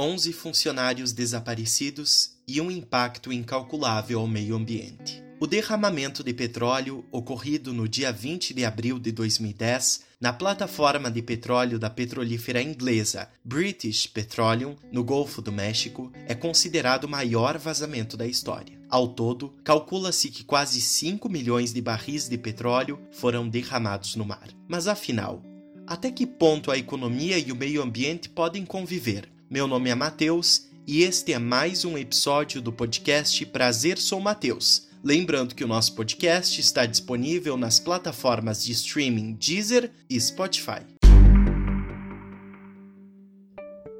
11 funcionários desaparecidos e um impacto incalculável ao meio ambiente. O derramamento de petróleo ocorrido no dia 20 de abril de 2010 na plataforma de petróleo da petrolífera inglesa British Petroleum, no Golfo do México, é considerado o maior vazamento da história. Ao todo, calcula-se que quase 5 milhões de barris de petróleo foram derramados no mar. Mas afinal, até que ponto a economia e o meio ambiente podem conviver? Meu nome é Matheus e este é mais um episódio do podcast Prazer Sou Matheus Lembrando que o nosso podcast está disponível nas plataformas de streaming Deezer e Spotify.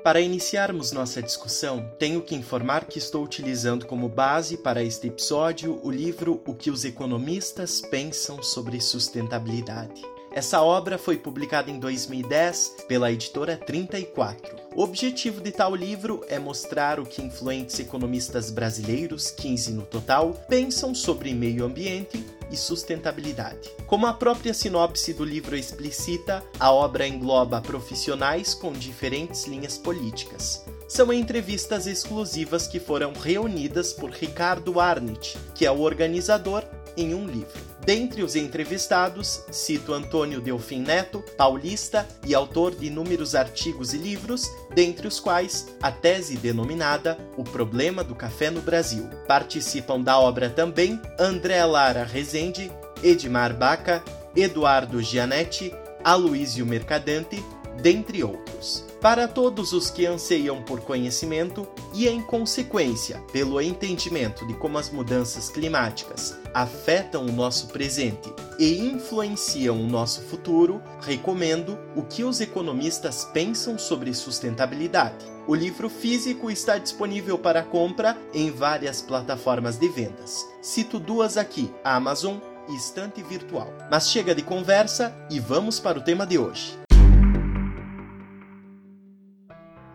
Para iniciarmos nossa discussão, tenho que informar que estou utilizando como base para este episódio o livro O que os economistas pensam sobre sustentabilidade. Essa obra foi publicada em 2010 pela editora 34. O objetivo de tal livro é mostrar o que influentes economistas brasileiros, 15 no total, pensam sobre meio ambiente e sustentabilidade. Como a própria sinopse do livro explicita, a obra engloba profissionais com diferentes linhas políticas. São entrevistas exclusivas que foram reunidas por Ricardo Arnett, que é o organizador, em um livro. Dentre os entrevistados, cito Antônio Delfim Neto, paulista e autor de inúmeros artigos e livros, dentre os quais a tese denominada O Problema do Café no Brasil. Participam da obra também André Lara Rezende, Edmar Baca, Eduardo Gianetti, Aloísio Mercadante, dentre outros para todos os que anseiam por conhecimento e, em consequência, pelo entendimento de como as mudanças climáticas afetam o nosso presente e influenciam o nosso futuro, recomendo o que os economistas pensam sobre sustentabilidade. O livro físico está disponível para compra em várias plataformas de vendas. Cito duas aqui: Amazon e Estante Virtual. Mas chega de conversa e vamos para o tema de hoje.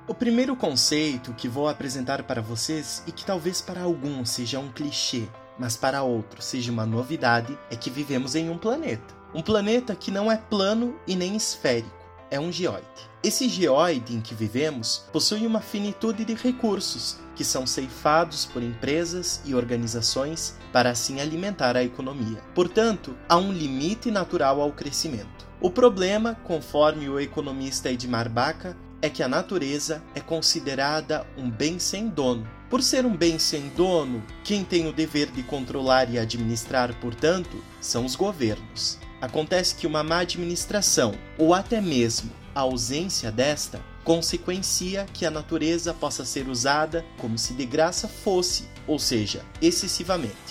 O primeiro conceito que vou apresentar para vocês e que talvez para alguns seja um clichê, mas para outros seja uma novidade, é que vivemos em um planeta. Um planeta que não é plano e nem esférico, é um geoide. Esse geoide em que vivemos possui uma finitude de recursos que são ceifados por empresas e organizações para assim alimentar a economia. Portanto, há um limite natural ao crescimento. O problema, conforme o economista Edmar Baca, é que a natureza é considerada um bem sem dono. Por ser um bem sem dono, quem tem o dever de controlar e administrar, portanto, são os governos. Acontece que uma má administração, ou até mesmo a ausência desta, consequencia que a natureza possa ser usada como se de graça fosse, ou seja, excessivamente.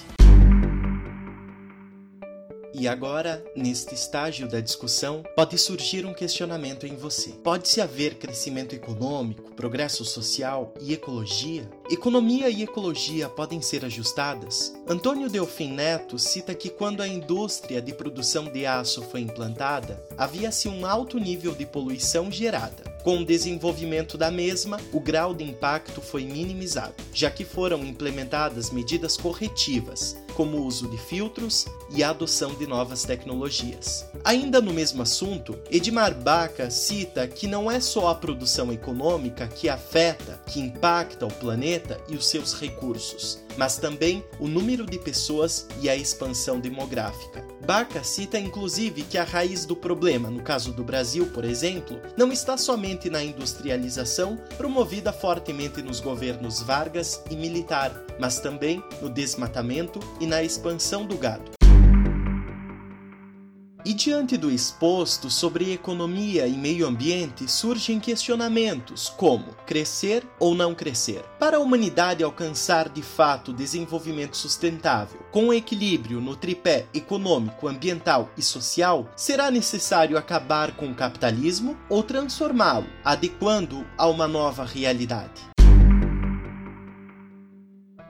E agora, neste estágio da discussão, pode surgir um questionamento em você. Pode-se haver crescimento econômico, progresso social e ecologia? Economia e ecologia podem ser ajustadas? Antônio Delfim Neto cita que quando a indústria de produção de aço foi implantada, havia-se um alto nível de poluição gerada. Com o desenvolvimento da mesma, o grau de impacto foi minimizado, já que foram implementadas medidas corretivas, como o uso de filtros e a adoção de novas tecnologias. Ainda no mesmo assunto, Edmar Baca cita que não é só a produção econômica que afeta, que impacta o planeta e os seus recursos, mas também o número de pessoas e a expansão demográfica. Baca cita inclusive que a raiz do problema, no caso do Brasil, por exemplo, não está somente na industrialização promovida fortemente nos governos Vargas e militar, mas também no desmatamento e na expansão do gado. E diante do exposto sobre economia e meio ambiente surgem questionamentos como crescer ou não crescer. Para a humanidade alcançar de fato desenvolvimento sustentável, com equilíbrio no tripé econômico, ambiental e social, será necessário acabar com o capitalismo ou transformá-lo, adequando a uma nova realidade.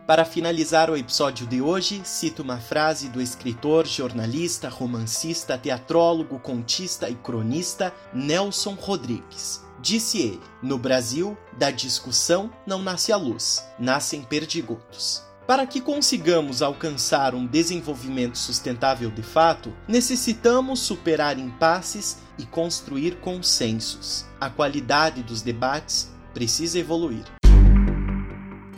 Para finalizar o episódio de hoje, cito uma frase do escritor, jornalista, romancista, teatrólogo, contista e cronista Nelson Rodrigues. Disse ele: No Brasil, da discussão não nasce a luz, nascem perdigotos. Para que consigamos alcançar um desenvolvimento sustentável de fato, necessitamos superar impasses e construir consensos. A qualidade dos debates precisa evoluir.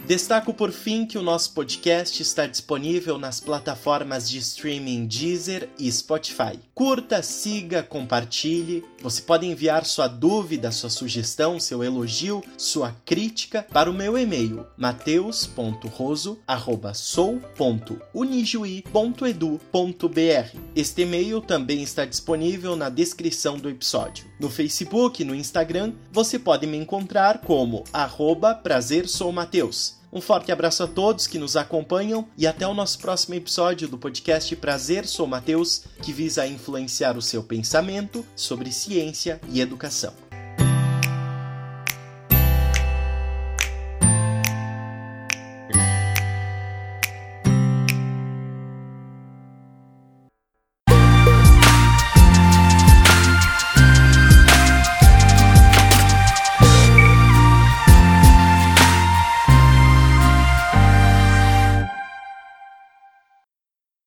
Destaco por fim que o nosso podcast está disponível nas plataformas de streaming Deezer e Spotify. Curta, siga, compartilhe. Você pode enviar sua dúvida, sua sugestão, seu elogio, sua crítica para o meu e-mail mateus.roso@sou.unijuí.edu.br. Este e-mail também está disponível na descrição do episódio. No Facebook no Instagram, você pode me encontrar como arroba prazer. Um forte abraço a todos que nos acompanham e até o nosso próximo episódio do podcast Prazer Sou Mateus, que visa influenciar o seu pensamento sobre ciência e educação.